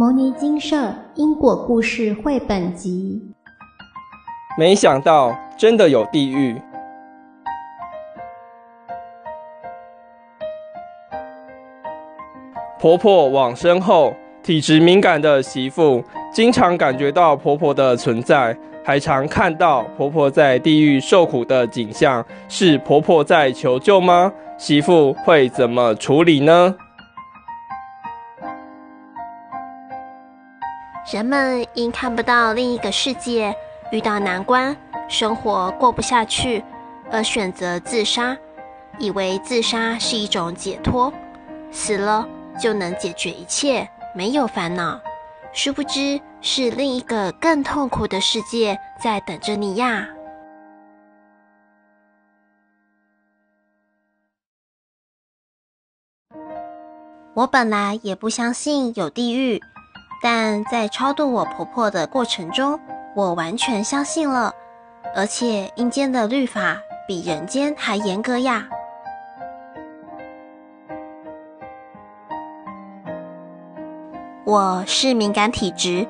牟尼精舍因果故事绘本集。没想到真的有地狱。婆婆往生后，体质敏感的媳妇经常感觉到婆婆的存在，还常看到婆婆在地狱受苦的景象。是婆婆在求救吗？媳妇会怎么处理呢？人们因看不到另一个世界，遇到难关，生活过不下去，而选择自杀，以为自杀是一种解脱，死了就能解决一切，没有烦恼。殊不知是另一个更痛苦的世界在等着你呀！我本来也不相信有地狱。但在超度我婆婆的过程中，我完全相信了，而且阴间的律法比人间还严格呀。我是敏感体质，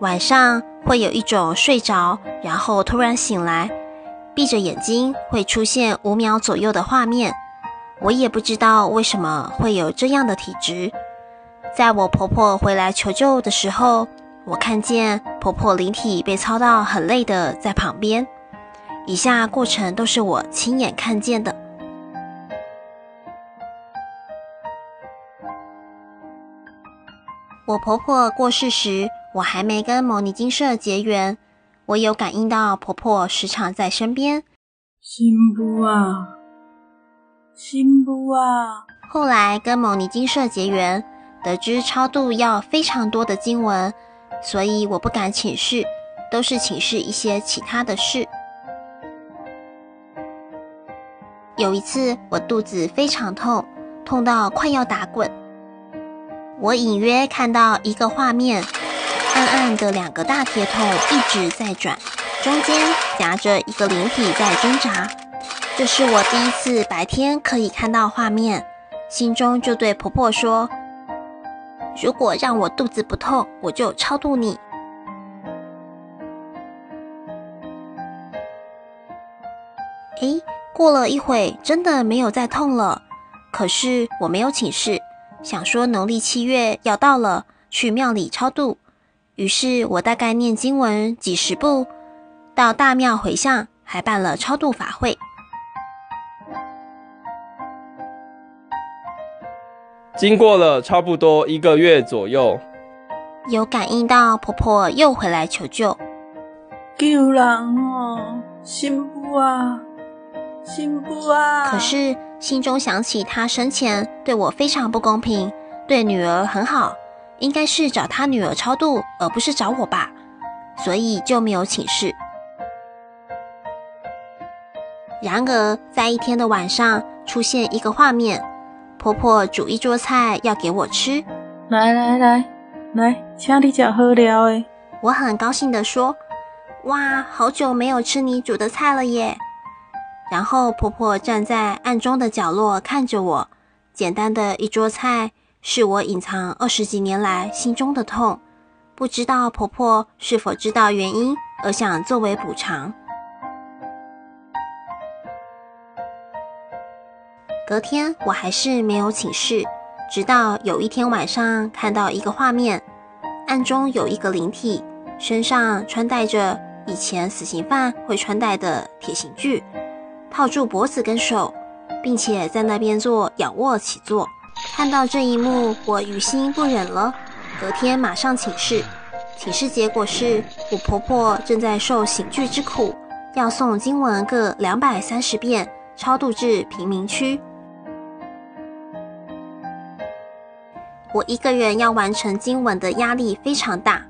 晚上会有一种睡着，然后突然醒来，闭着眼睛会出现五秒左右的画面，我也不知道为什么会有这样的体质。在我婆婆回来求救的时候，我看见婆婆灵体被操到很累的在旁边。以下过程都是我亲眼看见的。我婆婆过世时，我还没跟牟尼金社结缘，我有感应到婆婆时常在身边。新不啊，新不啊！后来跟牟尼金社结缘。得知超度要非常多的经文，所以我不敢请示，都是请示一些其他的事。有一次我肚子非常痛，痛到快要打滚。我隐约看到一个画面，暗暗的两个大铁桶一直在转，中间夹着一个灵体在挣扎。这是我第一次白天可以看到画面，心中就对婆婆说。如果让我肚子不痛，我就超度你。诶，过了一会，真的没有再痛了。可是我没有请示，想说农历七月要到了，去庙里超度。于是我大概念经文几十部，到大庙回向，还办了超度法会。经过了差不多一个月左右，有感应到婆婆又回来求救。救人哦，新妇啊，新妇啊！可是心中想起她生前对我非常不公平，对女儿很好，应该是找她女儿超度，而不是找我吧，所以就没有请示。然而，在一天的晚上，出现一个画面。婆婆煮一桌菜要给我吃，来来来来，请你吃好料诶！我很高兴地说：“哇，好久没有吃你煮的菜了耶！”然后婆婆站在暗中的角落看着我，简单的一桌菜是我隐藏二十几年来心中的痛，不知道婆婆是否知道原因而想作为补偿。隔天我还是没有请示，直到有一天晚上看到一个画面，暗中有一个灵体，身上穿戴着以前死刑犯会穿戴的铁刑具，套住脖子跟手，并且在那边做仰卧起坐。看到这一幕，我于心不忍了。隔天马上请示，请示结果是我婆婆正在受刑具之苦，要诵经文各两百三十遍，超度至贫民区。我一个人要完成经文的压力非常大，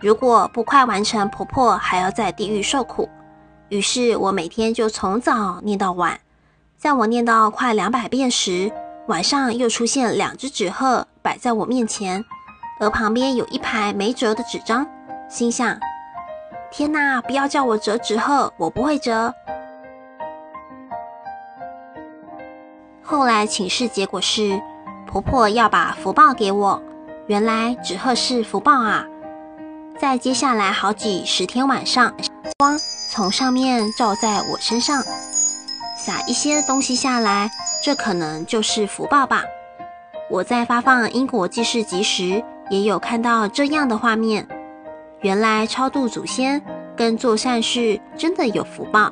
如果不快完成，婆婆还要在地狱受苦。于是我每天就从早念到晚，在我念到快两百遍时，晚上又出现两只纸鹤摆在我面前，而旁边有一排没折的纸张。心想：天哪，不要叫我折纸鹤，我不会折。后来请示结果是。婆婆要把福报给我，原来纸鹤是福报啊！在接下来好几十天晚上，光从上面照在我身上，撒一些东西下来，这可能就是福报吧。我在发放因果记事集时，也有看到这样的画面。原来超度祖先跟做善事真的有福报，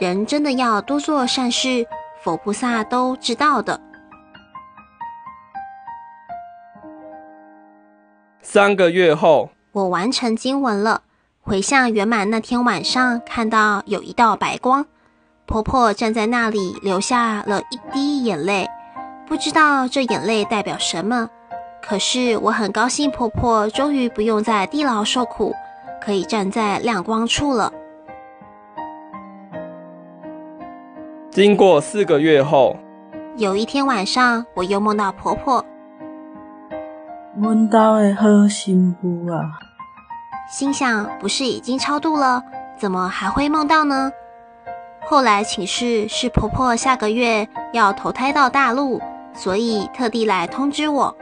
人真的要多做善事，佛菩萨都知道的。三个月后，我完成经文了，回向圆满。那天晚上看到有一道白光，婆婆站在那里，流下了一滴眼泪。不知道这眼泪代表什么，可是我很高兴，婆婆终于不用在地牢受苦，可以站在亮光处了。经过四个月后，有一天晚上，我又梦到婆婆。梦到的好幸福啊！心想，不是已经超度了，怎么还会梦到呢？后来请示是婆婆下个月要投胎到大陆。所以特地来通知我。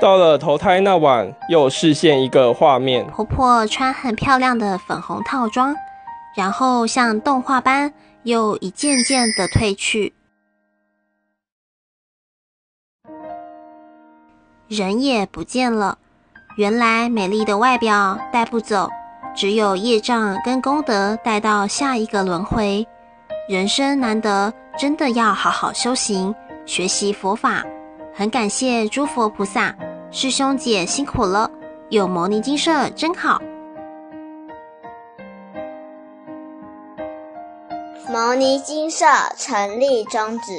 到了投胎那晚，又视现一个画面：婆婆穿很漂亮的粉红套装，然后像动画般又一件件的褪去，人也不见了。原来美丽的外表带不走，只有业障跟功德带到下一个轮回。人生难得，真的要好好修行，学习佛法。很感谢诸佛菩萨，师兄姐辛苦了，有牟尼精舍真好。牟尼精舍成立宗旨，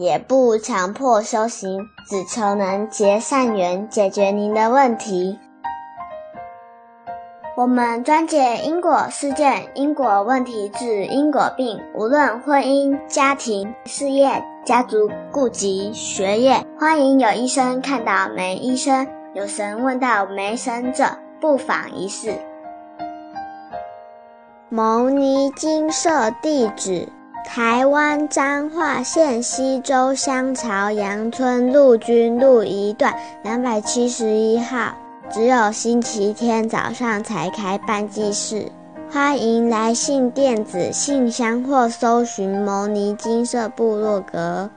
也不强迫修行，只求能结善缘，解决您的问题。我们专解因果事件、因果问题，治因果病。无论婚姻、家庭、事业、家族、顾及、学业，欢迎有医生看到没医生，有神问到没神者，不妨一试。牟尼金色地址：台湾彰化县溪州乡朝阳村陆军路一段两百七十一号。只有星期天早上才开办祭事，欢迎来信电子信箱或搜寻牟尼金色部落格。